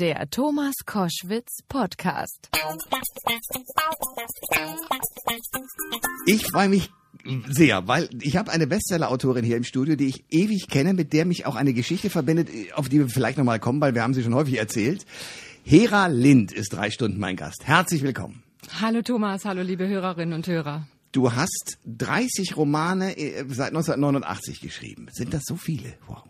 Der Thomas Koschwitz Podcast. Ich freue mich sehr, weil ich habe eine Bestseller-Autorin hier im Studio, die ich ewig kenne, mit der mich auch eine Geschichte verbindet, auf die wir vielleicht nochmal kommen, weil wir haben sie schon häufig erzählt. Hera Lind ist drei Stunden mein Gast. Herzlich willkommen. Hallo Thomas, hallo liebe Hörerinnen und Hörer. Du hast 30 Romane äh, seit 1989 geschrieben. Sind das so viele? Wow.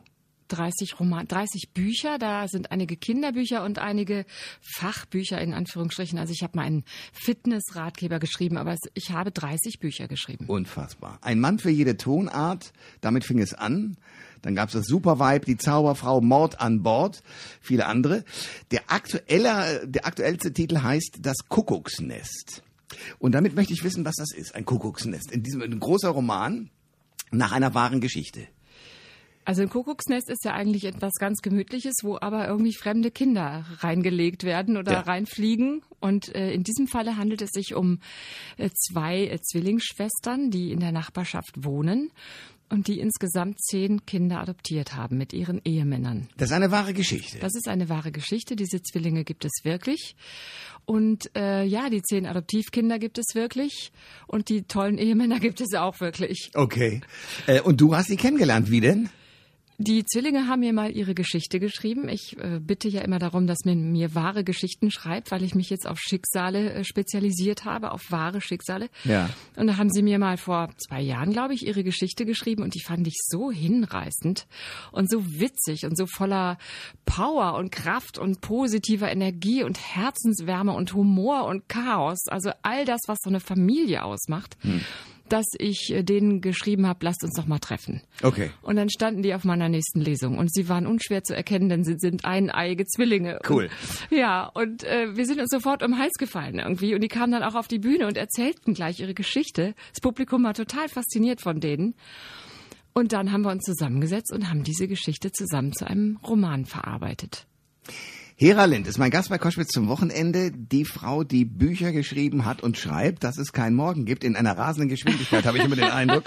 30 Roman, 30 Bücher, da sind einige Kinderbücher und einige Fachbücher in Anführungsstrichen. Also ich habe mal einen Fitnessratgeber geschrieben, aber ich habe 30 Bücher geschrieben. Unfassbar. Ein Mann für jede Tonart, damit fing es an. Dann gab es das Supervibe, die Zauberfrau, Mord an Bord, viele andere. Der aktuelle, der aktuellste Titel heißt Das Kuckucksnest. Und damit möchte ich wissen, was das ist, ein Kuckucksnest. In diesem ein großer Roman nach einer wahren Geschichte. Also ein Kuckucksnest ist ja eigentlich etwas ganz Gemütliches, wo aber irgendwie fremde Kinder reingelegt werden oder ja. reinfliegen. Und äh, in diesem Falle handelt es sich um äh, zwei äh, Zwillingsschwestern, die in der Nachbarschaft wohnen und die insgesamt zehn Kinder adoptiert haben mit ihren Ehemännern. Das ist eine wahre Geschichte. Das ist eine wahre Geschichte. Diese Zwillinge gibt es wirklich. Und äh, ja, die zehn Adoptivkinder gibt es wirklich. Und die tollen Ehemänner gibt es auch wirklich. Okay. Äh, und du hast sie kennengelernt, wie denn? Die Zwillinge haben mir mal ihre Geschichte geschrieben. Ich äh, bitte ja immer darum, dass man mir wahre Geschichten schreibt, weil ich mich jetzt auf Schicksale äh, spezialisiert habe, auf wahre Schicksale. Ja. Und da haben sie mir mal vor zwei Jahren, glaube ich, ihre Geschichte geschrieben und die fand ich so hinreißend und so witzig und so voller Power und Kraft und positiver Energie und Herzenswärme und Humor und Chaos. Also all das, was so eine Familie ausmacht. Hm dass ich äh, denen geschrieben habe, lasst uns doch mal treffen. Okay. Und dann standen die auf meiner nächsten Lesung und sie waren unschwer zu erkennen, denn sie sind eineiige Zwillinge. Cool. Und, ja, und äh, wir sind uns sofort um den Hals gefallen irgendwie und die kamen dann auch auf die Bühne und erzählten gleich ihre Geschichte. Das Publikum war total fasziniert von denen. Und dann haben wir uns zusammengesetzt und haben diese Geschichte zusammen zu einem Roman verarbeitet. Hera Lind ist mein Gast bei Koschwitz zum Wochenende. Die Frau, die Bücher geschrieben hat und schreibt, dass es keinen Morgen gibt, in einer rasenden Geschwindigkeit, habe ich immer den Eindruck.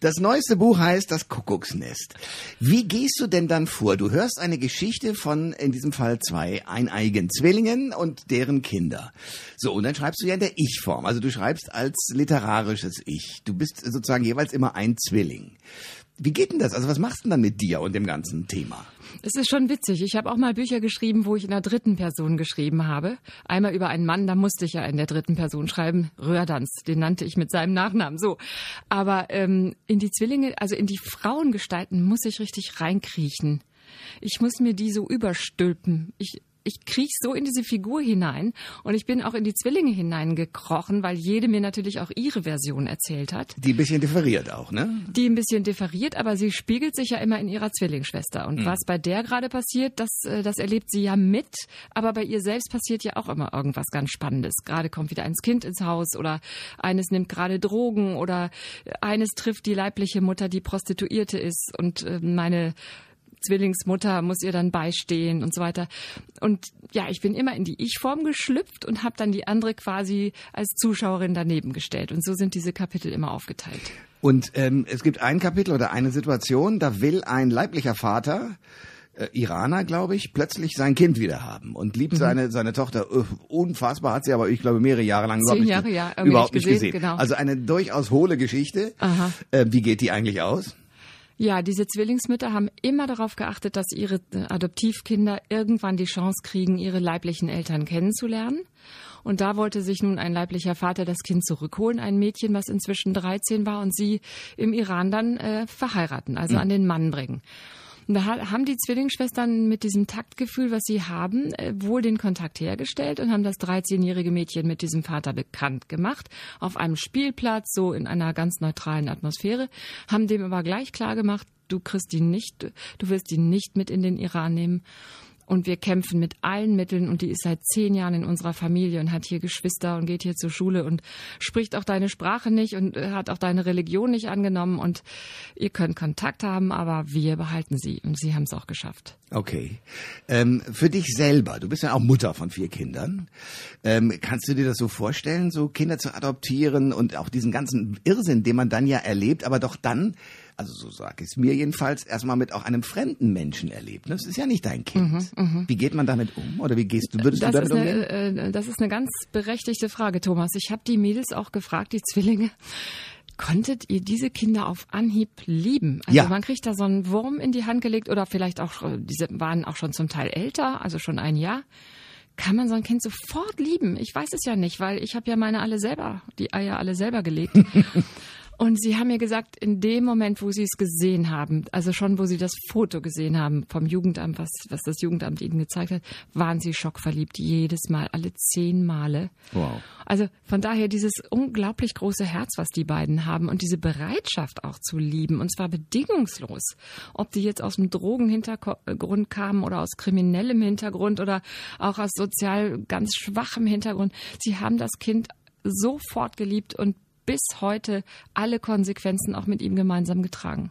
Das neueste Buch heißt Das Kuckucksnest. Wie gehst du denn dann vor? Du hörst eine Geschichte von, in diesem Fall zwei eineigen Zwillingen und deren Kinder. So, und dann schreibst du ja in der Ich-Form. Also du schreibst als literarisches Ich. Du bist sozusagen jeweils immer ein Zwilling. Wie geht denn das? Also was machst du denn dann mit dir und dem ganzen Thema? Es ist schon witzig. Ich habe auch mal Bücher geschrieben, wo ich in der dritten Person geschrieben habe. Einmal über einen Mann, da musste ich ja in der dritten Person schreiben. Röhrdanz, den nannte ich mit seinem Nachnamen. So. Aber ähm, in die Zwillinge, also in die Frauengestalten muss ich richtig reinkriechen. Ich muss mir die so überstülpen. Ich, ich kriech so in diese Figur hinein und ich bin auch in die Zwillinge hineingekrochen, weil jede mir natürlich auch ihre Version erzählt hat. Die ein bisschen differiert auch, ne? Die ein bisschen differiert, aber sie spiegelt sich ja immer in ihrer Zwillingsschwester. Und mhm. was bei der gerade passiert, das, äh, das erlebt sie ja mit, aber bei ihr selbst passiert ja auch immer irgendwas ganz Spannendes. Gerade kommt wieder eins Kind ins Haus oder eines nimmt gerade Drogen oder eines trifft die leibliche Mutter, die Prostituierte ist und äh, meine Zwillingsmutter muss ihr dann beistehen und so weiter. Und ja, ich bin immer in die Ich-Form geschlüpft und habe dann die andere quasi als Zuschauerin daneben gestellt. Und so sind diese Kapitel immer aufgeteilt. Und ähm, es gibt ein Kapitel oder eine Situation, da will ein leiblicher Vater äh, Iraner, glaube ich, plötzlich sein Kind wieder haben und liebt mhm. seine seine Tochter uh, unfassbar hat sie aber ich glaube mehrere Jahre lang überhaupt, Jahre, nicht, ja, überhaupt nicht gesehen. gesehen. Genau. Also eine durchaus hohle Geschichte. Aha. Äh, wie geht die eigentlich aus? Ja, diese Zwillingsmütter haben immer darauf geachtet, dass ihre äh, Adoptivkinder irgendwann die Chance kriegen, ihre leiblichen Eltern kennenzulernen. Und da wollte sich nun ein leiblicher Vater das Kind zurückholen, ein Mädchen, was inzwischen 13 war, und sie im Iran dann äh, verheiraten, also mhm. an den Mann bringen. Und da haben die Zwillingsschwestern mit diesem Taktgefühl, was sie haben, äh, wohl den Kontakt hergestellt und haben das 13-jährige Mädchen mit diesem Vater bekannt gemacht. Auf einem Spielplatz, so in einer ganz neutralen Atmosphäre, haben dem aber gleich klar gemacht, du kriegst ihn nicht, du wirst ihn nicht mit in den Iran nehmen. Und wir kämpfen mit allen Mitteln und die ist seit zehn Jahren in unserer Familie und hat hier Geschwister und geht hier zur Schule und spricht auch deine Sprache nicht und äh, hat auch deine Religion nicht angenommen und ihr könnt Kontakt haben, aber wir behalten sie und sie haben es auch geschafft. Okay. Ähm, für dich selber, du bist ja auch Mutter von vier Kindern. Ähm, kannst du dir das so vorstellen, so Kinder zu adoptieren und auch diesen ganzen Irrsinn, den man dann ja erlebt, aber doch dann also so sag ich es mir jedenfalls, erstmal mit auch einem fremden Menschen erlebt. Das ist ja nicht dein Kind. Wie geht man damit um? Oder wie gehst du, würdest Das du damit ist, umgehen? eine, äh, das ist eine ganz berechtigte Frage, Thomas. Ich habe die Mädels auch gefragt, die Zwillinge. Konntet ihr diese Kinder auf Anhieb lieben? Also Ja. man kriegt da so einen Wurm in die Hand gelegt oder vielleicht auch, äh, diese waren auch schon zum Teil älter, also schon ein Jahr. Kann man so ein Kind sofort lieben? Ich weiß es ja nicht, weil ich habe ja meine alle selber, die Eier alle selber gelegt. Und sie haben mir gesagt, in dem Moment, wo sie es gesehen haben, also schon, wo sie das Foto gesehen haben vom Jugendamt, was, was das Jugendamt ihnen gezeigt hat, waren sie schockverliebt. Jedes Mal, alle zehn Male. Wow. Also von daher dieses unglaublich große Herz, was die beiden haben und diese Bereitschaft auch zu lieben, und zwar bedingungslos. Ob die jetzt aus dem Drogenhintergrund kamen oder aus kriminellem Hintergrund oder auch aus sozial ganz schwachem Hintergrund. Sie haben das Kind sofort geliebt und bis heute alle Konsequenzen auch mit ihm gemeinsam getragen.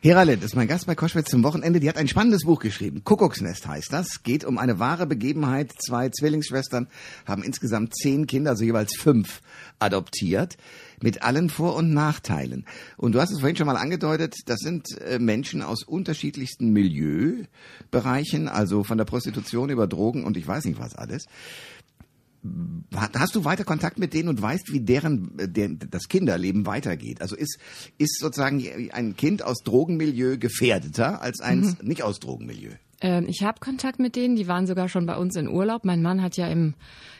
Hera Lind ist mein Gast bei Koschwitz zum Wochenende. Die hat ein spannendes Buch geschrieben. Kuckucksnest heißt das. Geht um eine wahre Begebenheit. Zwei Zwillingsschwestern haben insgesamt zehn Kinder, also jeweils fünf, adoptiert. Mit allen Vor- und Nachteilen. Und du hast es vorhin schon mal angedeutet, das sind äh, Menschen aus unterschiedlichsten Milieubereichen, also von der Prostitution über Drogen und ich weiß nicht was alles. Hast du weiter Kontakt mit denen und weißt, wie deren äh, der, das Kinderleben weitergeht? Also ist ist sozusagen ein Kind aus Drogenmilieu gefährdeter als eins nicht aus Drogenmilieu? Ähm, ich habe Kontakt mit denen, die waren sogar schon bei uns in Urlaub. Mein Mann hat ja im,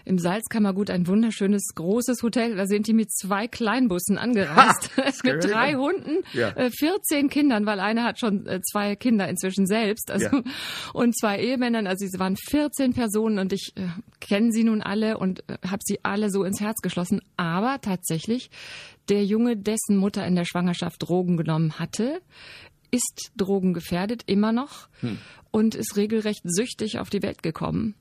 im Salzkammergut ein wunderschönes, großes Hotel. Da sind die mit zwei Kleinbussen angereist. mit drei Hunden, Ja. äh, 14 Kindern, weil einer hat schon äh, zwei Kinder inzwischen selbst. Also, Ja. Und zwei Ehemännern, also es waren 14 Personen und ich äh, kenne sie nun alle und äh, habe sie alle so ins Herz geschlossen. Aber tatsächlich, der Junge, dessen Mutter in der Schwangerschaft Drogen genommen hatte, ist drogengefährdet immer noch und ist regelrecht süchtig auf die Welt gekommen.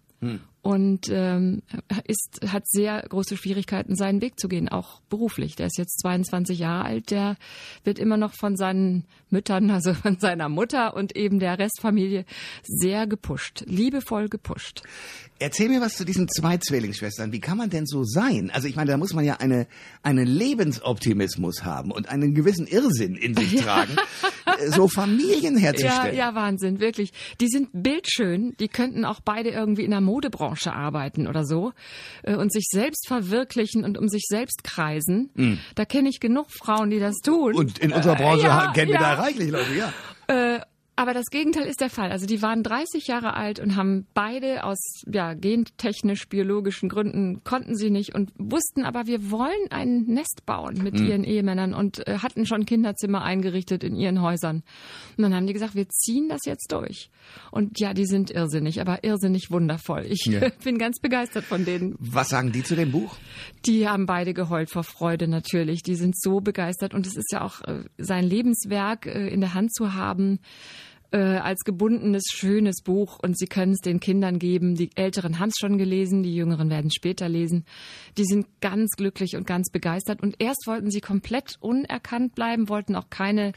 Und ähm, ist, hat sehr große Schwierigkeiten, seinen Weg zu gehen, auch beruflich. Der ist jetzt 22 Jahre alt, der wird immer noch von seinen Müttern, also von seiner Mutter und eben der Restfamilie sehr gepusht, liebevoll gepusht. Erzähl mir was zu diesen zwei Zwillingsschwestern. Wie kann man denn so sein? Also ich meine, da muss man ja eine, einen Lebensoptimismus haben und einen gewissen Irrsinn in sich tragen, so Familien Ja, herzustellen. ja, Wahnsinn, wirklich. Die sind bildschön, die könnten auch beide irgendwie in der Modebranche arbeiten oder so äh, und sich selbst verwirklichen und um sich selbst kreisen. Da kenne ich genug Frauen, die das tun. Und in unserer Branche Äh, ja, kennen wir ja. da reichlich Leute, ja. Äh, aber das Gegenteil ist der Fall. Also die waren 30 Jahre alt und haben beide aus ja, gentechnisch biologischen Gründen konnten sie nicht und wussten aber, wir wollen ein Nest bauen mit ihren Ehemännern und äh, hatten schon Kinderzimmer eingerichtet in ihren Häusern. Und dann haben die gesagt, wir ziehen das jetzt durch. Und ja, die sind irrsinnig, aber irrsinnig wundervoll. Ich Ja. bin ganz begeistert von denen. Was sagen die zu dem Buch? Die haben beide geheult vor Freude natürlich. Die sind so begeistert und es ist ja auch äh, sein Lebenswerk äh, in der Hand zu haben äh, als gebundenes, schönes Buch und sie können es den Kindern geben. Die Älteren haben es schon gelesen, die Jüngeren werden es später lesen. Die sind ganz glücklich und ganz begeistert und erst wollten sie komplett unerkannt bleiben, wollten auch keine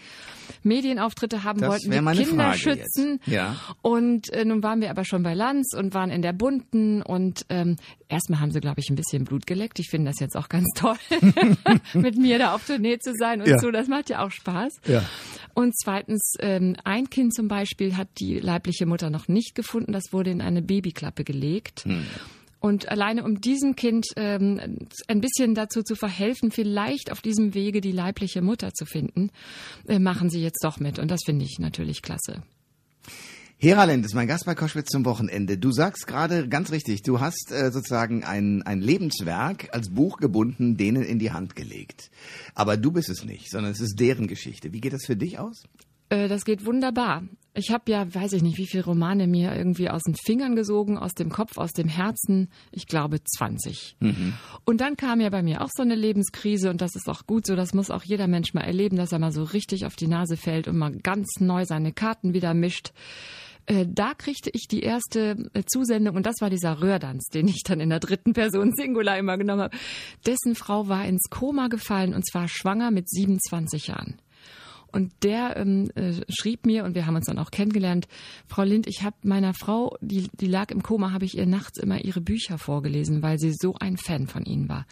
Medienauftritte haben, Das wollten die Kinder Frage schützen. jetzt. Ja. Und äh, nun waren wir aber schon bei Lanz und waren in der Bunten und ähm, erstmal haben sie, glaube ich, ein bisschen Blut geleckt. Ich finde das jetzt auch ganz toll, mit mir da auf Tournee zu sein und Ja. so. Das macht ja auch Spaß. Ja. Und zweitens, ähm, ein Kind zum Beispiel hat die leibliche Mutter noch nicht gefunden. Das wurde in eine Babyklappe gelegt. Und alleine um diesem Kind ähm, ein bisschen dazu zu verhelfen, vielleicht auf diesem Wege die leibliche Mutter zu finden, äh, machen sie jetzt doch mit. Und das finde ich natürlich klasse. Hera Lend ist mein Gast bei Koschwitz zum Wochenende. Du sagst gerade ganz richtig, du hast äh, sozusagen ein, ein Lebenswerk als Buch gebunden, denen in die Hand gelegt. Aber du bist es nicht, sondern es ist deren Geschichte. Wie geht das für dich aus? Äh, Das geht wunderbar. Ich habe ja, weiß ich nicht, wie viele Romane mir irgendwie aus den Fingern gesogen, aus dem Kopf, aus dem Herzen. Ich glaube 20. Und dann kam ja bei mir auch so eine Lebenskrise und das ist auch gut so. Das muss auch jeder Mensch mal erleben, dass er mal so richtig auf die Nase fällt und mal ganz neu seine Karten wieder mischt. Äh, Da kriegte ich die erste äh, Zusendung und das war dieser Röhrdanz, den ich dann in der dritten Person Singular immer genommen habe. Dessen Frau war ins Koma gefallen und zwar schwanger mit 27 Jahren. Und der ähm, äh, schrieb mir, und wir haben uns dann auch kennengelernt, Frau Lind, ich habe meiner Frau, die, die lag im Koma, habe ich ihr nachts immer ihre Bücher vorgelesen, weil sie so ein Fan von ihnen war.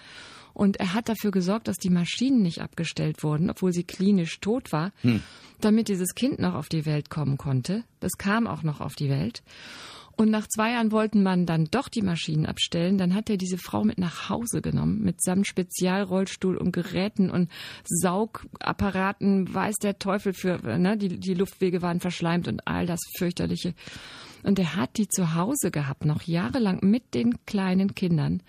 Und er hat dafür gesorgt, dass die Maschinen nicht abgestellt wurden, obwohl sie klinisch tot war, hm. damit dieses Kind noch auf die Welt kommen konnte. Das kam auch noch auf die Welt. Und nach zwei Jahren wollten man dann doch die Maschinen abstellen. Dann hat er diese Frau mit nach Hause genommen, mitsamt Spezialrollstuhl und Geräten und Saugapparaten, weiß der Teufel für, ne? die, die Luftwege waren verschleimt und all das fürchterliche. Und er hat die zu Hause gehabt, noch jahrelang mit den kleinen Kindern.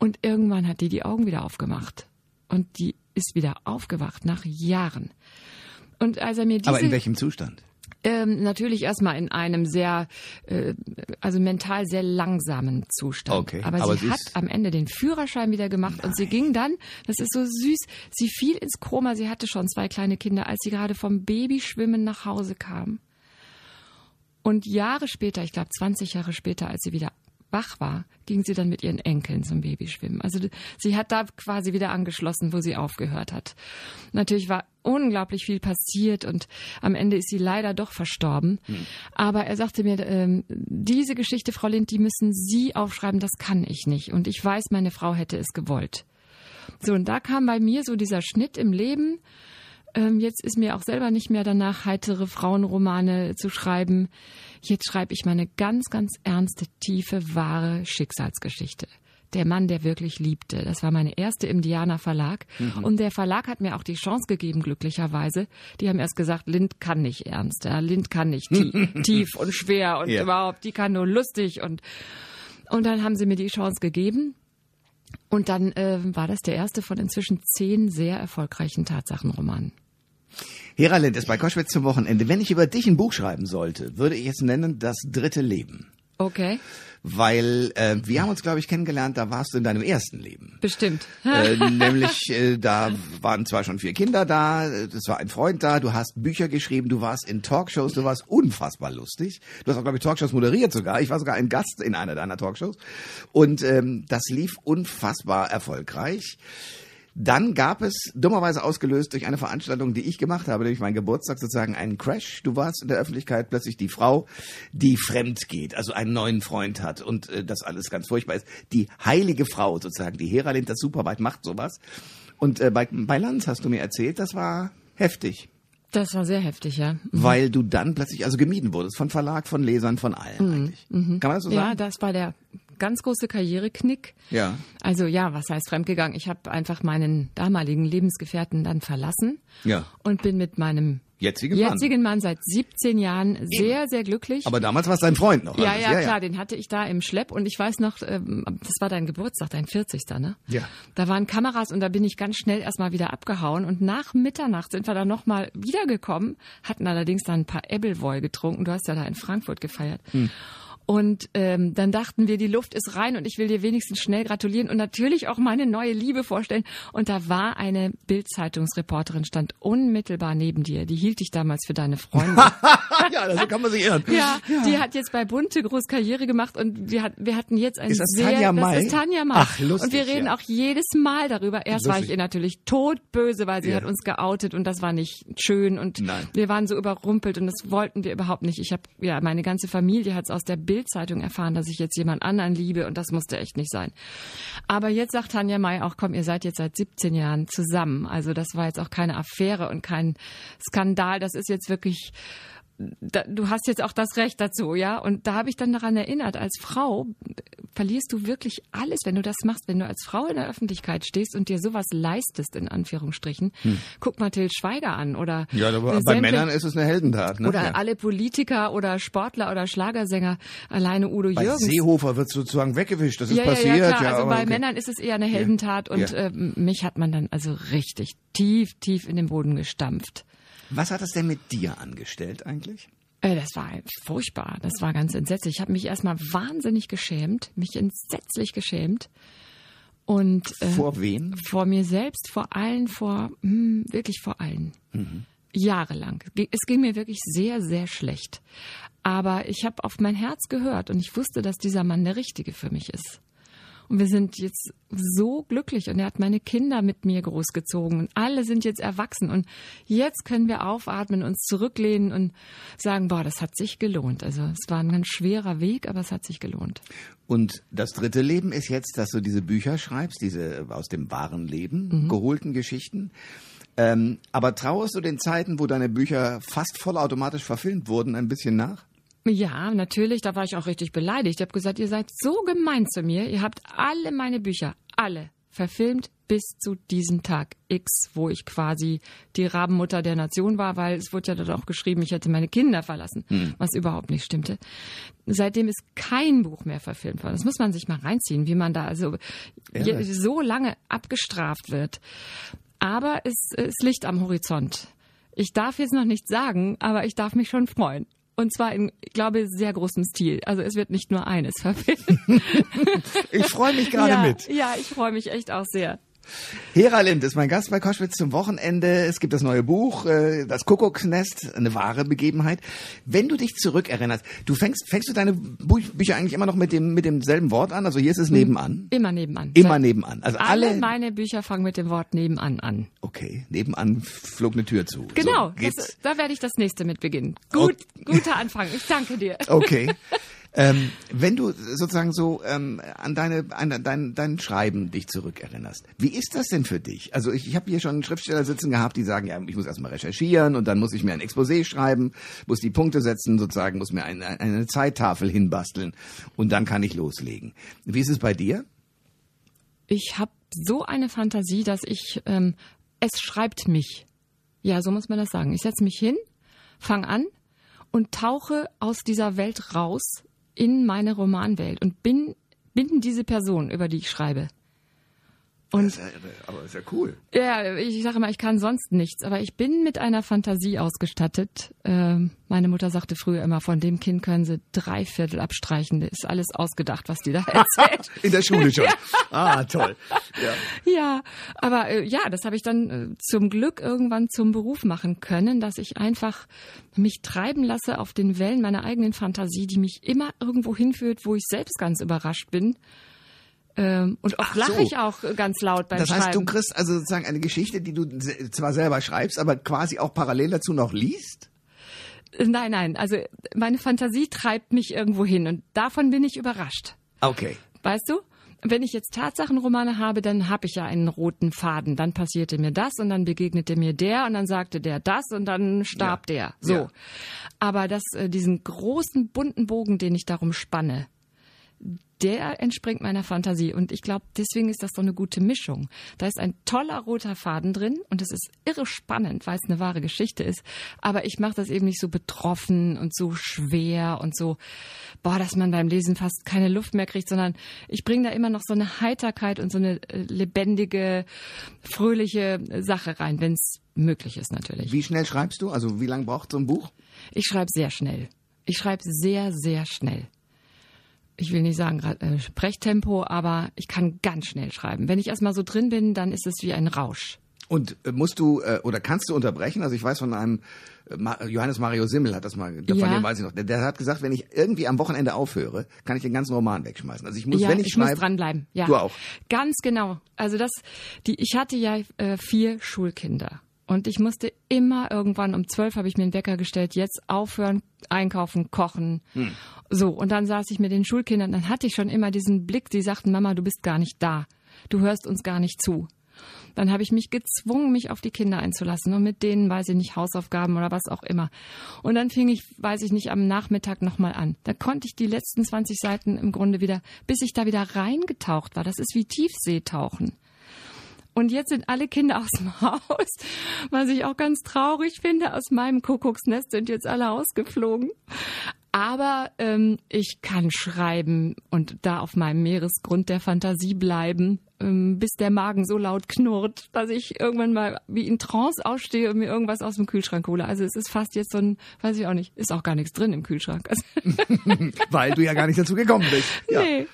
Und irgendwann hat die die Augen wieder aufgemacht. Und die ist wieder aufgewacht nach Jahren. Und als er mir diese, Aber in welchem Zustand? Ähm, natürlich erstmal in einem sehr, äh, also mental sehr langsamen Zustand. Okay, aber, aber sie, sie hat am Ende den Führerschein wieder gemacht und sie ging dann, das ist so süß, sie fiel ins Koma, sie hatte schon zwei kleine Kinder, als sie gerade vom Babyschwimmen nach Hause kam. Und Jahre später, ich glaube 20 Jahre später, als sie wieder wach war, ging sie dann mit ihren Enkeln zum Babyschwimmen. Also sie hat da quasi wieder angeschlossen, wo sie aufgehört hat. Natürlich war unglaublich viel passiert und am Ende ist sie leider doch verstorben. Aber er sagte mir, ähm, diese Geschichte, Frau Lind, die müssen Sie aufschreiben, das kann ich nicht. Und ich weiß, meine Frau hätte es gewollt. So, und da kam bei mir so dieser Schnitt im Leben. Ähm, jetzt ist mir auch selber nicht mehr danach, heitere Frauenromane zu schreiben. Jetzt schreibe ich meine ganz, ganz ernste, tiefe, wahre Schicksalsgeschichte. Der Mann, der wirklich liebte. Das war meine erste im Diana Verlag. Und der Verlag hat mir auch die Chance gegeben, glücklicherweise. Die haben erst gesagt, Lind kann nicht ernst. Ja, Lind kann nicht tief, tief und schwer und Ja. überhaupt, die kann nur lustig und, und dann haben sie mir die Chance gegeben. Und dann äh, war das der erste von inzwischen zehn sehr erfolgreichen Tatsachenromanen. Hera Lind ist bei Koschwitz zum Wochenende. Wenn ich über dich ein Buch schreiben sollte, würde ich es nennen Das dritte Leben. Okay, Weil äh, wir haben uns, glaube ich, kennengelernt, da warst du in deinem ersten Leben. bestimmt. äh, nämlich, äh, da waren zwar schon vier Kinder da, äh, es war ein Freund da, du hast Bücher geschrieben, du warst in Talkshows, du warst unfassbar lustig. Du hast auch, glaube ich, Talkshows moderiert sogar. Ich war sogar ein Gast in einer deiner Talkshows. Und ähm, das lief unfassbar erfolgreich. Dann gab es, dummerweise ausgelöst durch eine Veranstaltung, die ich gemacht habe, nämlich mein Geburtstag, sozusagen einen Crash. Du warst in der Öffentlichkeit plötzlich die Frau, die fremd geht, also einen neuen Freund hat und äh, das alles ganz furchtbar ist. Die heilige Frau sozusagen, die Hera Lind, das Superweit macht sowas. Und äh, bei, bei Lanz hast du mir erzählt, das war heftig, Das war sehr heftig, ja. weil du dann plötzlich also gemieden wurdest von Verlag, von Lesern, von allen eigentlich. Kann man das so Ja, sagen? das war der ganz große Karriereknick. Ja. Also ja, was heißt fremdgegangen? Ich habe einfach meinen damaligen Lebensgefährten dann verlassen Ja. und bin mit meinem Jetzigen Mann. jetzigen Mann seit 17 Jahren sehr, sehr glücklich. Aber damals war es dein Freund noch. ja, alles. ja, klar, den hatte ich da im Schlepp und ich weiß noch, ähm, das war dein Geburtstag, dein 40. ne? Ja. Da waren Kameras und da bin ich ganz schnell erstmal wieder abgehauen und nach Mitternacht sind wir dann nochmal wiedergekommen, hatten allerdings dann ein paar Ebbelwoi getrunken. Du hast ja da in Frankfurt gefeiert. Hm. Und ähm, dann dachten wir, die Luft ist rein und ich will dir wenigstens schnell gratulieren und natürlich auch meine neue Liebe vorstellen. Und da war eine Bild-Zeitungsreporterin, stand unmittelbar neben dir. Die hielt dich damals für deine Freundin. ja, das kann man sich irren. Ja, die hat jetzt bei Bunte groß Karriere gemacht und wir, hat, wir hatten jetzt ein Ist das sehr, Tanja das May? ist Tanja May. Ach, lustig, und wir reden ja. auch jedes Mal darüber. Erst war ich Lustig. ihr natürlich todböse, weil sie Ja. hat uns geoutet und das war nicht schön und Nein. wir waren so überrumpelt und das wollten wir überhaupt nicht. Ich habe ja meine ganze Familie hat es aus der Bildzeitung erfahren, dass ich jetzt jemand anderen liebe und das musste echt nicht sein. Aber jetzt sagt Tanja May auch, komm, ihr seid jetzt seit 17 Jahren zusammen. Also das war jetzt auch keine Affäre und kein Skandal. Das ist jetzt wirklich da, du hast jetzt auch das Recht dazu, ja. Und da habe ich dann daran erinnert, als Frau verlierst du wirklich alles, wenn du das machst, wenn du als Frau in der Öffentlichkeit stehst und dir sowas leistest, in Anführungsstrichen. Guck mal Till Schweiger an oder Hm. Ja, aber bei sämtliche- Männern ist es eine Heldentat. Ne? oder ja. alle Politiker oder Sportler oder Schlagersänger, alleine Udo Bei Jürgens. Seehofer wird sozusagen weggewischt. Das ist ja, passiert. ja, ja, klar. also aber bei okay. Männern ist es eher eine Heldentat und Ja. äh, mich hat man dann also richtig tief, tief in den Boden gestampft. Was hat das denn mit dir angestellt eigentlich? Äh, Das war furchtbar. Das war ganz entsetzlich. Ich habe mich erstmal wahnsinnig geschämt, mich entsetzlich geschämt. Und äh, Vor wen? vor mir selbst, vor allen, vor hm, wirklich vor allen. Jahrelang. Ge- Es ging mir wirklich sehr, sehr schlecht. Aber ich habe auf mein Herz gehört und ich wusste, dass dieser Mann der Richtige für mich ist. Und wir sind jetzt so glücklich und er hat meine Kinder mit mir großgezogen und alle sind jetzt erwachsen und jetzt können wir aufatmen, uns zurücklehnen und sagen, boah, das hat sich gelohnt. Also es war ein ganz schwerer Weg, aber es hat sich gelohnt. Und das dritte Leben ist jetzt, dass du diese Bücher schreibst, diese aus dem wahren Leben mhm. geholten Geschichten. Ähm, aber trauerst du den Zeiten, wo deine Bücher fast vollautomatisch verfilmt wurden, ein bisschen nach? Ja, natürlich, da war ich auch richtig beleidigt. Ich habe gesagt, ihr seid so gemein zu mir. Ihr habt alle meine Bücher, alle, verfilmt bis zu diesem Tag X, wo ich quasi die Rabenmutter der Nation war, weil es wurde ja dort auch geschrieben, ich hätte meine Kinder verlassen, hm. was überhaupt nicht stimmte. Seitdem ist kein Buch mehr verfilmt worden. Das muss man sich mal reinziehen, wie man da also ja. so lange abgestraft wird. Aber es ist Licht am Horizont. Ich darf jetzt noch nichts sagen, aber ich darf mich schon freuen. Und zwar in, ich glaube, sehr großem Stil. Also es wird nicht nur eines verfilmt. ich freue mich gerade ja, mit. Ja, ich freue mich echt auch sehr. Hera Lind ist mein Gast bei Koschwitz zum Wochenende. Es gibt das neue Buch, äh, das Kuckucksnest, eine wahre Begebenheit. Wenn du dich zurückerinnerst, du fängst, fängst du deine Bücher eigentlich immer noch mit dem mit demselben Wort an? Also hier ist es nebenan. Immer nebenan. Immer nebenan. Also alle, alle meine Bücher fangen mit dem Wort nebenan an. Okay, nebenan flog eine Tür zu. Genau, so, das, da werde ich das nächste mit beginnen. Gut, okay. guter Anfang. Ich danke dir. Okay. Ähm, wenn du sozusagen so ähm, an deine an dein, dein Schreiben dich zurückerinnerst, wie ist das denn für dich? Also ich, ich habe hier schon Schriftsteller sitzen gehabt, die sagen, ja, ich muss erstmal recherchieren und dann muss ich mir ein Exposé schreiben, muss die Punkte setzen, sozusagen, muss mir eine, eine Zeittafel hinbasteln und dann kann ich loslegen. Wie ist es bei dir? Ich habe so eine Fantasie, dass ich ähm, es schreibt mich. Ja, so muss man das sagen. Ich setze mich hin, fange an und tauche aus dieser Welt raus in meine Romanwelt und bin, bin diese Person, über die ich schreibe. Und, das ist ja, aber ist ja cool. Ja, ich sage immer, ich kann sonst nichts, aber ich bin mit einer Fantasie ausgestattet. Ähm, meine Mutter sagte früher immer, von dem Kind können sie drei Viertel abstreichen. Das ist alles ausgedacht, was die da erzählt. In der Schule schon. ja. Ah, toll. Ja, ja aber äh, ja, das habe ich dann äh, zum Glück irgendwann zum Beruf machen können, dass ich einfach mich treiben lasse auf den Wellen meiner eigenen Fantasie, die mich immer irgendwo hinführt, wo ich selbst ganz überrascht bin. Ähm, und oft lache so. ich auch ganz laut beim das Schreiben. Das heißt, du kriegst also sozusagen eine Geschichte, die du zwar selber schreibst, aber quasi auch parallel dazu noch liest? Nein, nein. Also meine Fantasie treibt mich irgendwo hin und davon bin ich überrascht. Okay. Weißt du? Wenn ich jetzt Tatsachenromane habe, dann habe ich ja einen roten Faden. Dann passierte mir das und dann begegnete mir der und dann sagte der das und dann starb ja. der. So. Ja. Aber das, äh, diesen großen bunten Bogen, den ich darum spanne, der entspringt meiner Fantasie. Und ich glaube, deswegen ist das so eine gute Mischung. Da ist ein toller roter Faden drin und es ist irre spannend, weil es eine wahre Geschichte ist. Aber ich mache das eben nicht so betroffen und so schwer und so, boah, dass man beim Lesen fast keine Luft mehr kriegt, sondern ich bringe da immer noch so eine Heiterkeit und so eine äh, lebendige, fröhliche Sache rein, wenn es möglich ist natürlich. Wie schnell schreibst du? Also wie lange braucht so ein Buch? Ich schreibe sehr schnell. Ich schreibe sehr, sehr schnell ich will nicht sagen äh, Sprechtempo, aber ich kann ganz schnell schreiben. Wenn ich erstmal so drin bin, dann ist es wie ein Rausch. Und äh, musst du äh, oder kannst du unterbrechen? Also ich weiß von einem äh, Johannes Mario Simmel hat das mal, von ja. dem weiß ich noch. Der, der, hat gesagt, wenn ich irgendwie am Wochenende aufhöre, kann ich den ganzen Roman wegschmeißen. Also ich muss, ja, wenn ich, ich schreibe, muss dranbleiben. Ja, du auch. Ganz genau. Also das, die, ich hatte ja äh, vier Schulkinder und ich musste immer irgendwann um zwölf habe ich mir einen Wecker gestellt, jetzt aufhören, einkaufen, kochen. Hm. So, und dann saß ich mit den Schulkindern, dann hatte ich schon immer diesen Blick, die sagten, Mama, du bist gar nicht da. Du hörst uns gar nicht zu. Dann habe ich mich gezwungen, mich auf die Kinder einzulassen und mit denen, weiß ich nicht, Hausaufgaben oder was auch immer. Und dann fing ich, weiß ich nicht, am Nachmittag nochmal an. Da konnte ich die letzten 20 Seiten im Grunde wieder, bis ich da wieder reingetaucht war. Das ist wie Tiefseetauchen. Und jetzt sind alle Kinder aus dem Haus, was ich auch ganz traurig finde. Aus meinem Kuckucksnest sind jetzt alle ausgeflogen. Aber ähm, ich kann schreiben und da auf meinem Meeresgrund der Fantasie bleiben, ähm, bis der Magen so laut knurrt, dass ich irgendwann mal wie in Trance ausstehe und mir irgendwas aus dem Kühlschrank hole. Also es ist fast jetzt so ein, weiß ich auch nicht, ist auch gar nichts drin im Kühlschrank. Also Weil du ja gar nicht dazu gekommen bist. Ja. Nee.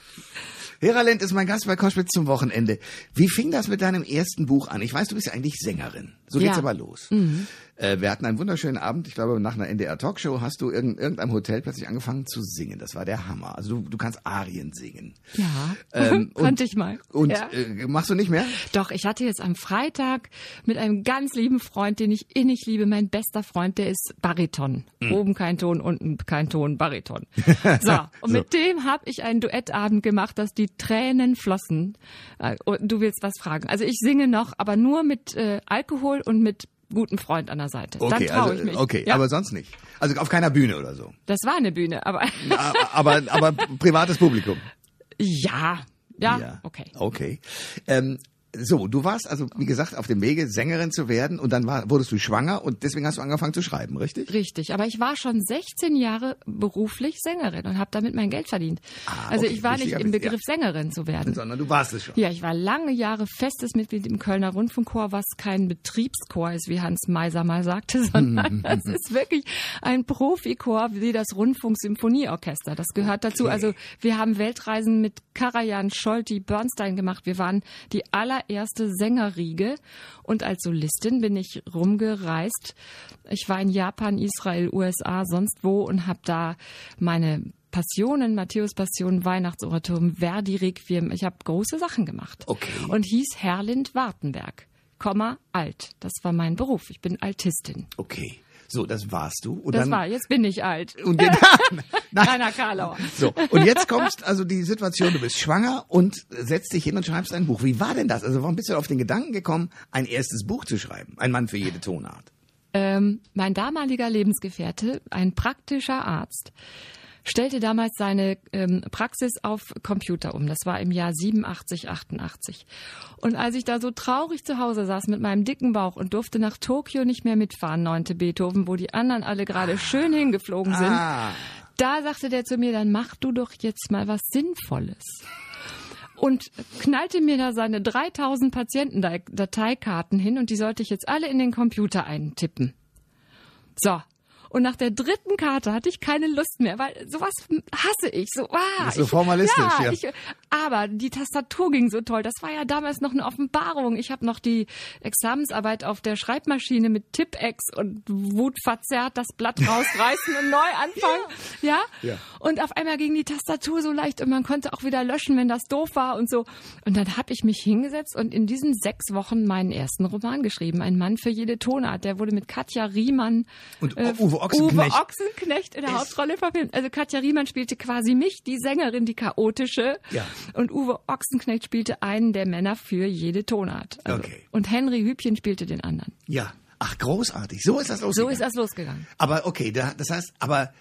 Hera Lent ist mein Gast bei Koschwitz zum Wochenende. Wie fing das mit deinem ersten Buch an? Ich weiß, du bist ja eigentlich Sängerin. So geht's ja. aber los. Mhm. Äh, wir hatten einen wunderschönen Abend. Ich glaube, nach einer NDR-Talkshow hast du in irgendeinem Hotel plötzlich angefangen zu singen. Das war der Hammer. Also du, du kannst Arien singen. Ja, Ähm, konnte ich mal. Und ja. äh, machst du nicht mehr? Doch, ich hatte jetzt am Freitag mit einem ganz lieben Freund, den ich innig liebe, mein bester Freund, der ist Bariton. Hm. Oben kein Ton, unten kein Ton, Bariton. So, und mit dem habe ich einen Duettabend gemacht, dass die Tränen flossen. Äh, und Du willst was fragen. Also ich singe noch, aber nur mit äh, Alkohol und mit gutem Freund an der Seite. Dann Okay, traue also, ich mich. okay, ja, aber sonst nicht. Also auf keiner Bühne oder so. das war eine Bühne, aber aber, aber privates Publikum. ja, ja, okay. Okay. Ähm, so, du warst also, wie gesagt, auf dem Wege, Sängerin zu werden und dann war, wurdest du schwanger und deswegen hast du angefangen zu schreiben, richtig? Richtig, aber ich war schon 16 Jahre beruflich Sängerin und habe damit mein Geld verdient. also okay, ich war nicht im Begriff, Sängerin zu werden. Sondern du warst es schon. Ja, ich war lange Jahre festes Mitglied im Kölner Rundfunkchor, was kein Betriebschor ist, wie Hans Meiser mal sagte, sondern das ist wirklich ein Profichor wie das Rundfunksymphonieorchester. Das gehört dazu. Also wir haben Weltreisen mit Karajan, Scholti, Bernstein gemacht. Wir waren die allererste Sängerriege und als Solistin bin ich rumgereist. Ich war in Japan, Israel, USA, sonst wo und habe da meine Passionen, Matthäus Passion, Weihnachtsoratorium, Verdi Requiem. Ich habe große Sachen gemacht. Okay. Und hieß Herlind Wartenberg, Komma alt. Das war mein Beruf. Ich bin Altistin. Okay. So, das warst du. Und Das dann, war, jetzt bin ich alt. Und jetzt, nein, Rainer Karlauer. So, und jetzt kommst also die Situation, du bist schwanger und setzt dich hin und schreibst ein Buch. Wie war denn das? Also warum bist du auf den Gedanken gekommen, ein erstes Buch zu schreiben? Ein Mann für jede Tonart. Ähm, mein damaliger Lebensgefährte, ein praktischer Arzt, stellte damals seine ähm, Praxis auf Computer um. Das war im Jahr 87, 88. Und als ich da so traurig zu Hause saß mit meinem dicken Bauch und durfte nach Tokio nicht mehr mitfahren, neunte Beethoven, wo die anderen alle gerade schön hingeflogen sind, Ah. da sagte der zu mir, dann mach du doch jetzt mal was Sinnvolles. Und knallte mir da seine 3000 Patientendateikarten hin und die sollte ich jetzt alle in den Computer eintippen. So. Und nach der dritten Karte hatte ich keine Lust mehr, weil sowas hasse ich. So, ah, so ich, formalistisch, ja. ja. Ich, aber die Tastatur ging so toll. Das war ja damals noch eine Offenbarung. Ich habe noch die Examensarbeit auf der Schreibmaschine mit Tippex und wutverzerrt das Blatt rausreißen und neu anfangen. Ja? Ja. Und auf einmal ging die Tastatur so leicht und man konnte auch wieder löschen, wenn das doof war und so. Und dann habe ich mich hingesetzt und in diesen sechs Wochen meinen ersten Roman geschrieben. Ein Mann für jede Tonart. Der wurde mit Katja Riemann Und Uwe Ochsenknecht. Uwe Ochsenknecht in der Hauptrolle verfilmt. Also Katja Riemann spielte quasi mich, die Sängerin, die chaotische. Ja. Und Uwe Ochsenknecht spielte einen der Männer für jede Tonart. Also, Okay. Und Henry Hübchen spielte den anderen. Ja. Ach, großartig. So ist das So losgegangen. ist das losgegangen. Aber okay, da, das heißt, aber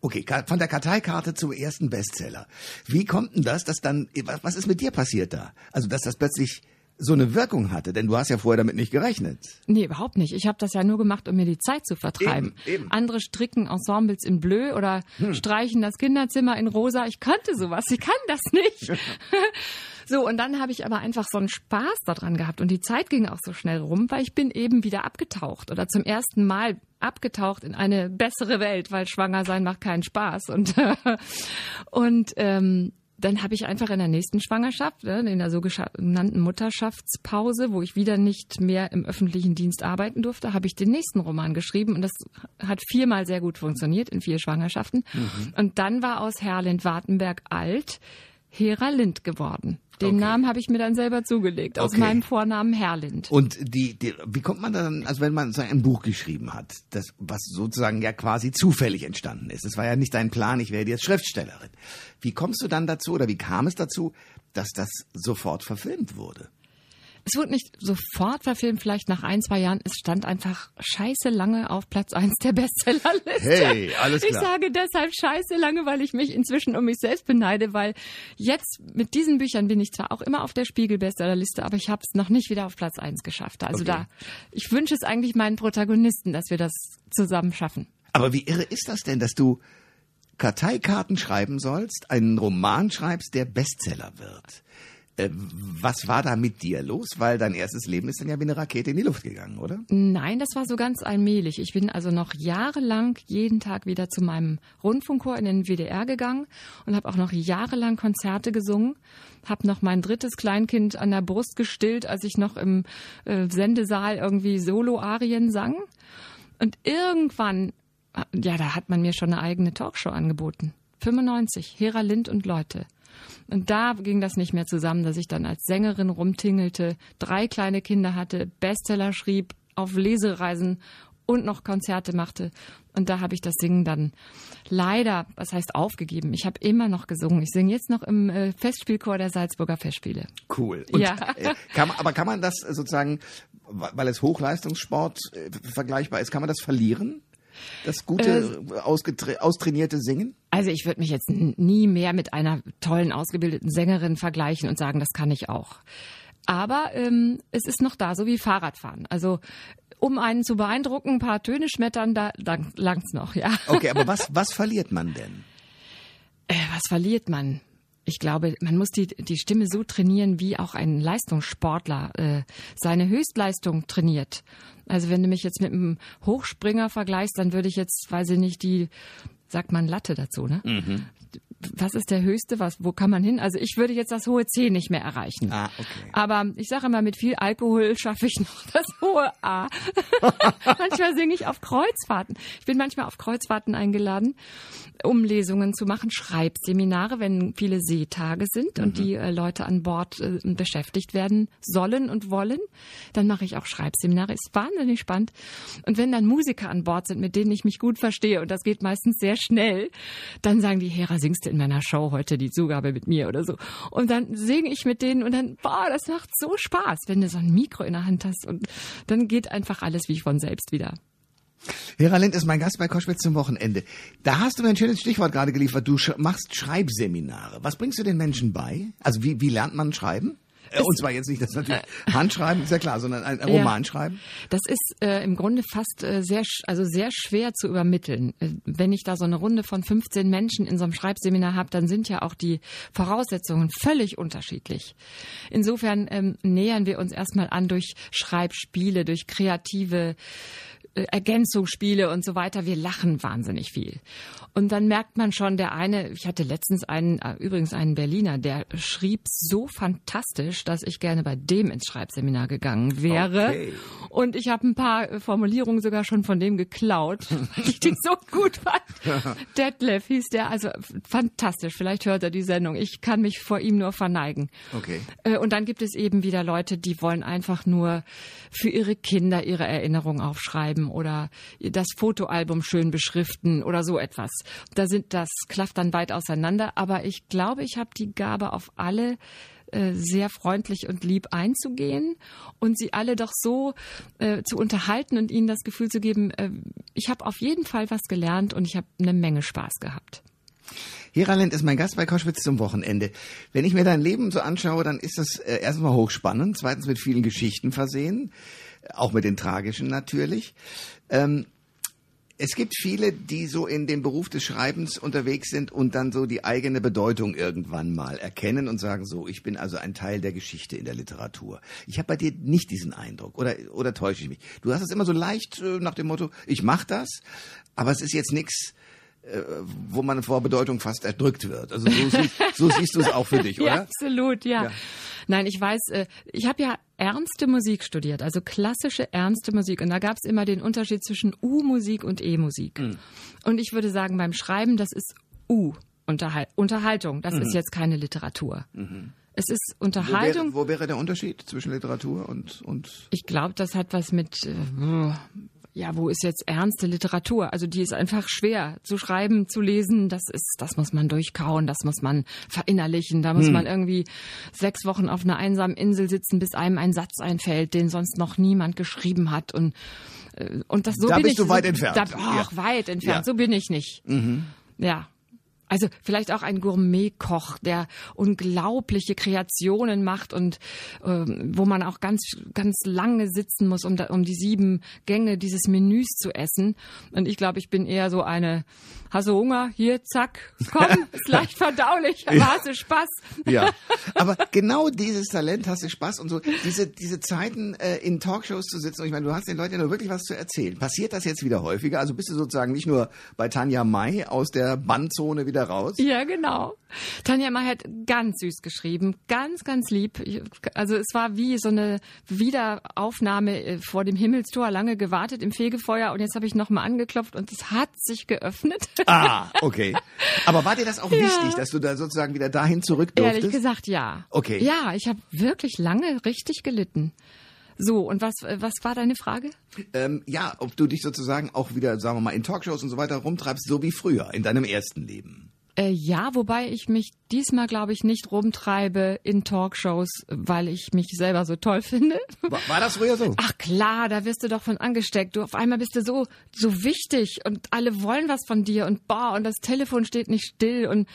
okay, Ka- von der Karteikarte zum ersten Bestseller. Wie kommt denn das, dass dann, was ist mit dir passiert da? Also, dass das plötzlich so eine Wirkung hatte, denn du hast ja vorher damit nicht gerechnet. Nee, überhaupt nicht. Ich habe das ja nur gemacht, um mir die Zeit zu vertreiben. Eben, eben. Andere stricken Ensembles in Bleu oder streichen das Kinderzimmer in rosa. Ich kannte sowas. Ich kann das nicht. so, und dann habe ich aber einfach so einen Spaß daran gehabt. Und die Zeit ging auch so schnell rum, weil ich bin eben wieder abgetaucht oder zum ersten Mal abgetaucht in eine bessere Welt, weil schwanger sein macht keinen Spaß. Und, und ähm, dann habe ich einfach in der nächsten Schwangerschaft, ne, in der sogenannten Mutterschaftspause, wo ich wieder nicht mehr im öffentlichen Dienst arbeiten durfte, habe ich den nächsten Roman geschrieben und das hat viermal sehr gut funktioniert in vier Schwangerschaften. Und dann war aus Herlind Wartenberg alt Hera Lind geworden. Den Okay. Namen habe ich mir dann selber zugelegt, aus Okay. meinem Vornamen Herlind. Und die, die, wie kommt man dann, also wenn man so ein Buch geschrieben hat, das, was sozusagen ja quasi zufällig entstanden ist. Es war ja nicht dein Plan, ich werde jetzt Schriftstellerin. Wie kommst du dann dazu oder wie kam es dazu, dass das sofort verfilmt wurde? Es wurde nicht sofort verfilmt, vielleicht nach ein, zwei Jahren. Es stand einfach scheiße lange auf Platz eins der Bestsellerliste. Hey, alles Ich klar. sage deshalb scheiße lange, weil ich mich inzwischen um mich selbst beneide, weil jetzt mit diesen Büchern bin ich zwar auch immer auf der Spiegel-Bestsellerliste, aber ich habe es noch nicht wieder auf Platz eins geschafft. Also Okay. da, ich wünsche es eigentlich meinen Protagonisten, dass wir das zusammen schaffen. Aber wie irre ist das denn, dass du Karteikarten schreiben sollst, einen Roman schreibst, der Bestseller wird? Äh, was war da mit dir los? Weil dein erstes Leben ist dann ja wie eine Rakete in die Luft gegangen, oder? Nein, das war so ganz allmählich. Ich bin also noch jahrelang jeden Tag wieder zu meinem Rundfunkchor in den WDR gegangen und habe auch noch jahrelang Konzerte gesungen. Habe noch mein drittes Kleinkind an der Brust gestillt, als ich noch im äh, Sendesaal irgendwie Solo-Arien sang. Und irgendwann, ja, da hat man mir schon eine eigene Talkshow angeboten. 95, Hera Lind und Leute. Und da ging das nicht mehr zusammen, dass ich dann als Sängerin rumtingelte, drei kleine Kinder hatte, Bestseller schrieb, auf Lesereisen und noch Konzerte machte. Und da habe ich das Singen dann leider, was heißt aufgegeben. Ich habe immer noch gesungen. Ich singe jetzt noch im äh, Festspielchor der Salzburger Festspiele. Cool. Und, Ja. äh, kann aber kann man das sozusagen, weil es Hochleistungssport äh, vergleichbar ist, kann man das verlieren? Das gute, ausgetra- austrainierte Singen? Also ich würde mich jetzt nie mehr mit einer tollen, ausgebildeten Sängerin vergleichen und sagen, das kann ich auch. Aber ähm, es ist noch da, so wie Fahrradfahren. Also um einen zu beeindrucken, ein paar Töne schmettern, da, da langt's noch, ja. Okay, aber was, was verliert man denn? Äh, was verliert man? Ich glaube, man muss die, die Stimme so trainieren, wie auch ein Leistungssportler äh, seine Höchstleistung trainiert. Also wenn du mich jetzt mit einem Hochspringer vergleichst, dann würde ich jetzt, weiß ich nicht, die, sagt man Latte dazu, ne? Was ist der höchste? Was, wo kann man hin? Also ich würde jetzt das hohe C nicht mehr erreichen. Ah, okay. Aber ich sage immer, mit viel Alkohol schaffe ich noch das hohe A. manchmal singe ich auf Kreuzfahrten. Ich bin manchmal auf Kreuzfahrten eingeladen, um Lesungen zu machen, Schreibseminare, wenn viele Seetage sind und die äh, Leute an Bord äh, beschäftigt werden sollen und wollen. Dann mache ich auch Schreibseminare. Ist wahnsinnig spannend. Und wenn dann Musiker an Bord sind, mit denen ich mich gut verstehe, und das geht meistens sehr schnell, dann sagen die, Hera, singst in meiner Show heute die Zugabe mit mir oder so. Und dann singe ich mit denen und dann, boah, das macht so Spaß, wenn du so ein Mikro in der Hand hast und dann geht einfach alles wie von selbst wieder. Hera Lind ist mein Gast bei Koschwitz zum Wochenende. Da hast du mir ein schönes Stichwort gerade geliefert. Du sch machst Schreibseminare. Was bringst du den Menschen bei? Also wie, wie lernt man schreiben? Äh, Und zwar jetzt nicht das natürlich Handschreiben, ist ja klar, sondern ein. Roman schreiben. Das ist äh, im Grunde fast äh, sehr, also sehr schwer zu übermitteln. Äh, wenn ich da so eine Runde von 15 Menschen in so einem Schreibseminar habe, dann sind ja auch die Voraussetzungen völlig unterschiedlich. Insofern ähm, nähern wir uns erstmal an durch Schreibspiele, durch kreative äh, Ergänzungsspiele und so weiter. Wir lachen wahnsinnig viel. Und dann merkt man schon, der eine, ich hatte letztens einen, äh, übrigens einen Berliner, der schrieb so fantastisch, dass ich gerne bei dem ins Schreibseminar gegangen wäre. Okay. Und ich habe ein paar äh, Formulierungen sogar schon von dem geklaut, weil ich die so gut fand. Detlef hieß der, also fantastisch. Vielleicht hört er die Sendung. Ich kann mich vor ihm nur verneigen. Okay. Äh, Und dann gibt es eben wieder Leute, die wollen einfach nur für ihre Kinder ihre Erinnerung aufschreiben oder das Fotoalbum schön beschriften oder so etwas. Da sind das klafft dann weit auseinander, aber ich glaube, ich habe die Gabe auf alle äh, sehr freundlich und lieb einzugehen und sie alle doch so äh, zu unterhalten und ihnen das Gefühl zu geben, äh, ich habe auf jeden Fall was gelernt und ich habe eine Menge Spaß gehabt. Hera Lind ist mein Gast bei Koschwitz zum Wochenende. Wenn ich mir dein Leben so anschaue, dann ist das äh, erstmal hochspannend, zweitens mit vielen Geschichten versehen, auch mit den tragischen natürlich. Ähm, es gibt viele, die so in dem Beruf des Schreibens unterwegs sind und dann so die eigene Bedeutung irgendwann mal erkennen und sagen so, ich bin also ein Teil der Geschichte in der Literatur. Ich habe bei dir nicht diesen Eindruck oder oder täusche ich mich? Du hast es immer so leicht äh, nach dem Motto, ich mache das, aber es ist jetzt nichts wo man vor Bedeutung fast erdrückt wird. Also so, sie, so siehst du es auch für dich, Ja, oder? absolut, ja. Ja. Nein, ich weiß, äh, ich habe ja ernste Musik studiert, also klassische ernste Musik. Und da gab es immer den Unterschied zwischen U-Musik und E-Musik. Hm. Und ich würde sagen, beim Schreiben, das ist U. Unterhal Unterhaltung, das ist jetzt keine Literatur. Es ist Mhm. Wo Unterhaltung. wäre, wo wäre der Unterschied zwischen Literatur und, und Ich glaube, das hat was mit, äh, ja, wo ist jetzt ernste Literatur? Also die ist einfach schwer zu schreiben, zu lesen. Das ist, das muss man durchkauen, das muss man verinnerlichen. Da muss man irgendwie sechs Wochen auf einer einsamen Insel sitzen, bis einem ein Satz einfällt, den sonst noch niemand geschrieben hat. Und äh, und das so Da bin bist ich du so, weit entfernt. Da, ach, weit entfernt. Ja. Mhm. So bin ich nicht. Ja. Also vielleicht auch ein Gourmetkoch, der unglaubliche Kreationen macht und ähm, wo man auch ganz ganz lange sitzen muss, um da, um die sieben Gänge dieses Menüs zu essen. Und ich glaube, ich bin eher so eine. Hast du Hunger? Hier, zack, komm, ist leicht verdaulich, aber hast du Spaß? ja. Aber genau dieses Talent hast du Spaß und so diese diese Zeiten äh, in Talkshows zu sitzen. Und ich meine, du hast den Leuten ja nur wirklich was zu erzählen. Passiert das jetzt wieder häufiger? Also bist du sozusagen nicht nur bei Tanja May aus der Bandzone wieder raus. Ja, genau. Tanja May hat ganz süß geschrieben, ganz, ganz lieb. Also es war wie so eine Wiederaufnahme äh, vor dem Himmelstor, lange gewartet im Fegefeuer und jetzt habe ich nochmal angeklopft und es hat sich geöffnet. Ah, okay. Aber war dir das auch ja. wichtig, dass du da sozusagen wieder dahin zurück durftest? Ehrlich gesagt, ja. Okay. Ja, ich habe wirklich lange richtig gelitten. So, und was, was war deine Frage? Ähm, ja, ob du dich sozusagen auch wieder, sagen wir mal, in Talkshows und so weiter rumtreibst, so wie früher, in deinem ersten Leben. Äh, ja, wobei ich mich diesmal, glaube ich, nicht rumtreibe in Talkshows, weil ich mich selber so toll finde. War, war, das früher so? Ach klar, da wirst du doch von angesteckt. Du auf einmal bist du so so wichtig und alle wollen was von dir und boah und das Telefon steht nicht still und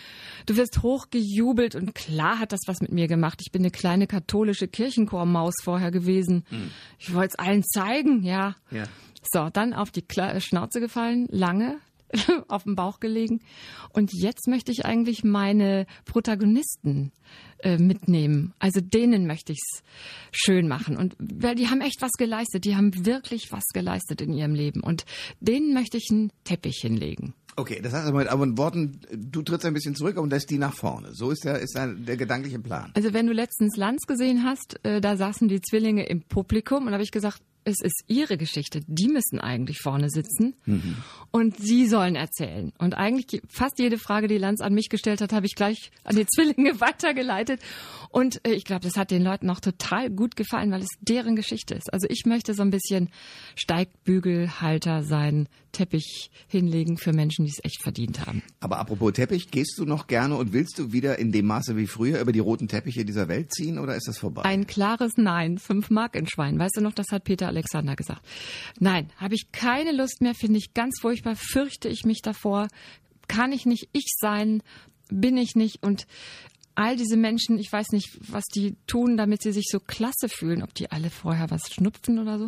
du wirst hochgejubelt und klar hat das was mit mir gemacht. Ich bin eine kleine katholische Kirchenchormaus vorher gewesen. Hm. Ich wollte es allen zeigen, ja. Ja. So, dann auf die Schnauze gefallen, lange, auf dem Bauch gelegen. Und jetzt möchte ich eigentlich meine Protagonisten äh, mitnehmen. Also denen möchte ich es schön machen. Und weil die haben echt was geleistet. Die haben wirklich was geleistet in ihrem Leben. Und denen möchte ich einen Teppich hinlegen. Okay, das heißt aber mit anderen Worten, du trittst ein bisschen zurück und lässt die nach vorne. So ist der, ist der, der gedankliche Plan. Also wenn du letztens Lanz gesehen hast, äh, da saßen die Zwillinge im Publikum und habe ich gesagt, es ist ihre Geschichte. Die müssen eigentlich vorne sitzen mhm. und sie sollen erzählen. Und eigentlich fast jede Frage, die Lanz an mich gestellt hat, habe ich gleich an die Zwillinge weitergeleitet. Und äh, ich glaube, das hat den Leuten auch total gut gefallen, weil es deren Geschichte ist. Also ich möchte so ein bisschen Steigbügelhalter sein, Teppich hinlegen für Menschen, die es echt verdient haben. Aber apropos Teppich, gehst du noch gerne und willst du wieder in dem Maße wie früher über die roten Teppiche dieser Welt ziehen oder ist das vorbei? Ein klares Nein. Fünf Mark in Schwein. Weißt du noch, das hat Peter Alexander gesagt. Nein, habe ich keine Lust mehr, finde ich ganz furchtbar, fürchte ich mich davor, kann ich nicht ich sein, bin ich nicht und all diese Menschen, ich weiß nicht, was die tun, damit sie sich so klasse fühlen, ob die alle vorher was schnupfen oder so.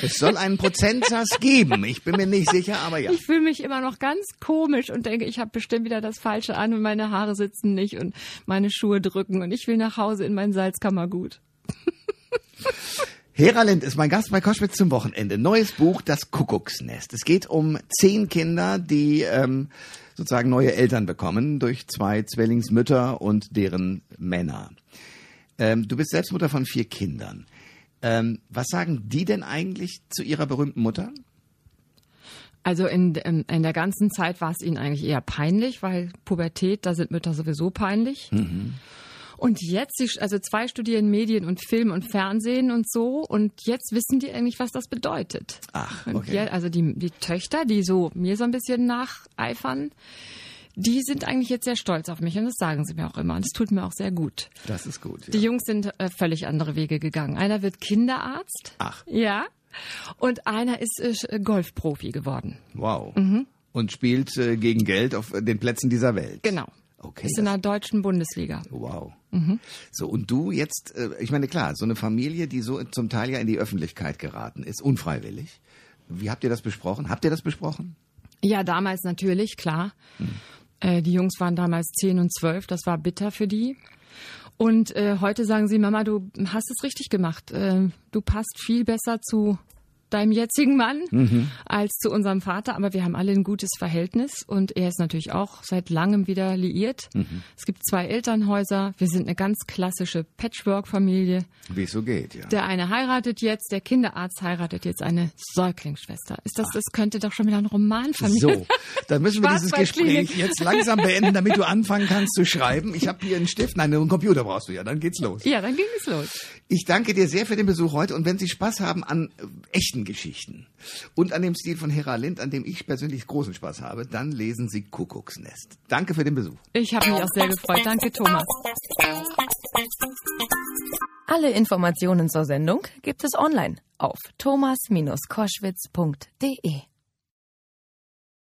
Es soll einen Prozentsatz geben. Ich bin mir nicht sicher, aber ja. Ich fühle mich immer noch ganz komisch und denke, ich habe bestimmt wieder das Falsche an und meine Haare sitzen nicht und meine Schuhe drücken und ich will nach Hause in mein Salzkammergut. Hera Lind ist mein Gast bei Koschwitz zum Wochenende. Neues Buch, Das Kuckucksnest. Es geht um zehn Kinder, die ähm, sozusagen neue Eltern bekommen durch zwei Zwillingsmütter und deren Männer. Ähm, du bist selbst Mutter von vier Kindern. Ähm, was sagen die denn eigentlich zu ihrer berühmten Mutter? Also in, in, in der ganzen Zeit war es ihnen eigentlich eher peinlich, weil Pubertät, da sind Mütter sowieso peinlich. Mhm. Und jetzt, also zwei studieren Medien und Film und Fernsehen und so. Und jetzt wissen die eigentlich, was das bedeutet. Ach, okay. Die, also die, die Töchter, die so mir so ein bisschen nacheifern, die sind eigentlich jetzt sehr stolz auf mich und das sagen sie mir auch immer und es tut mir auch sehr gut. Das ist gut. Ja. Die Jungs sind äh, völlig andere Wege gegangen. Einer wird Kinderarzt. Ach. Ja. Und einer ist äh, Golfprofi geworden. Wow. Mhm. Und spielt äh, gegen Geld auf den Plätzen dieser Welt. Genau. Okay. Ist in der deutschen Bundesliga. Wow. Mhm. So, und du jetzt, äh, ich meine, klar, so eine Familie, die so zum Teil ja in die Öffentlichkeit geraten ist, unfreiwillig. Wie habt ihr das besprochen? Habt ihr das besprochen? Ja, damals natürlich, klar. Hm. Äh, die Jungs waren damals zehn und zwölf, das war bitter für die. Und äh, heute sagen sie, Mama, du hast es richtig gemacht. Äh, du passt viel besser zu deinem jetzigen Mann mhm. als zu unserem Vater, aber wir haben alle ein gutes Verhältnis und er ist natürlich auch seit langem wieder liiert. Mhm. Es gibt zwei Elternhäuser, wir sind eine ganz klassische Patchwork-Familie. Wie es so geht, ja. Der eine heiratet jetzt, der Kinderarzt heiratet jetzt eine Säuglingsschwester. Ist das, Ach. das könnte doch schon wieder ein Romanfamilie. So, dann müssen wir dieses Gespräch jetzt langsam beenden, damit du anfangen kannst zu schreiben. Ich habe hier einen Stift, nein, einen Computer brauchst du ja, dann geht's los. Ja, dann ging es los. Ich danke dir sehr für den Besuch heute und wenn Sie Spaß haben an echten Geschichten und an dem Stil von Hera Lind, an dem ich persönlich großen Spaß habe, dann lesen Sie Kuckucksnest. Danke für den Besuch. Ich habe mich auch sehr gefreut. Danke, Thomas. Alle Informationen zur Sendung gibt es online auf thomas-koschwitz.de.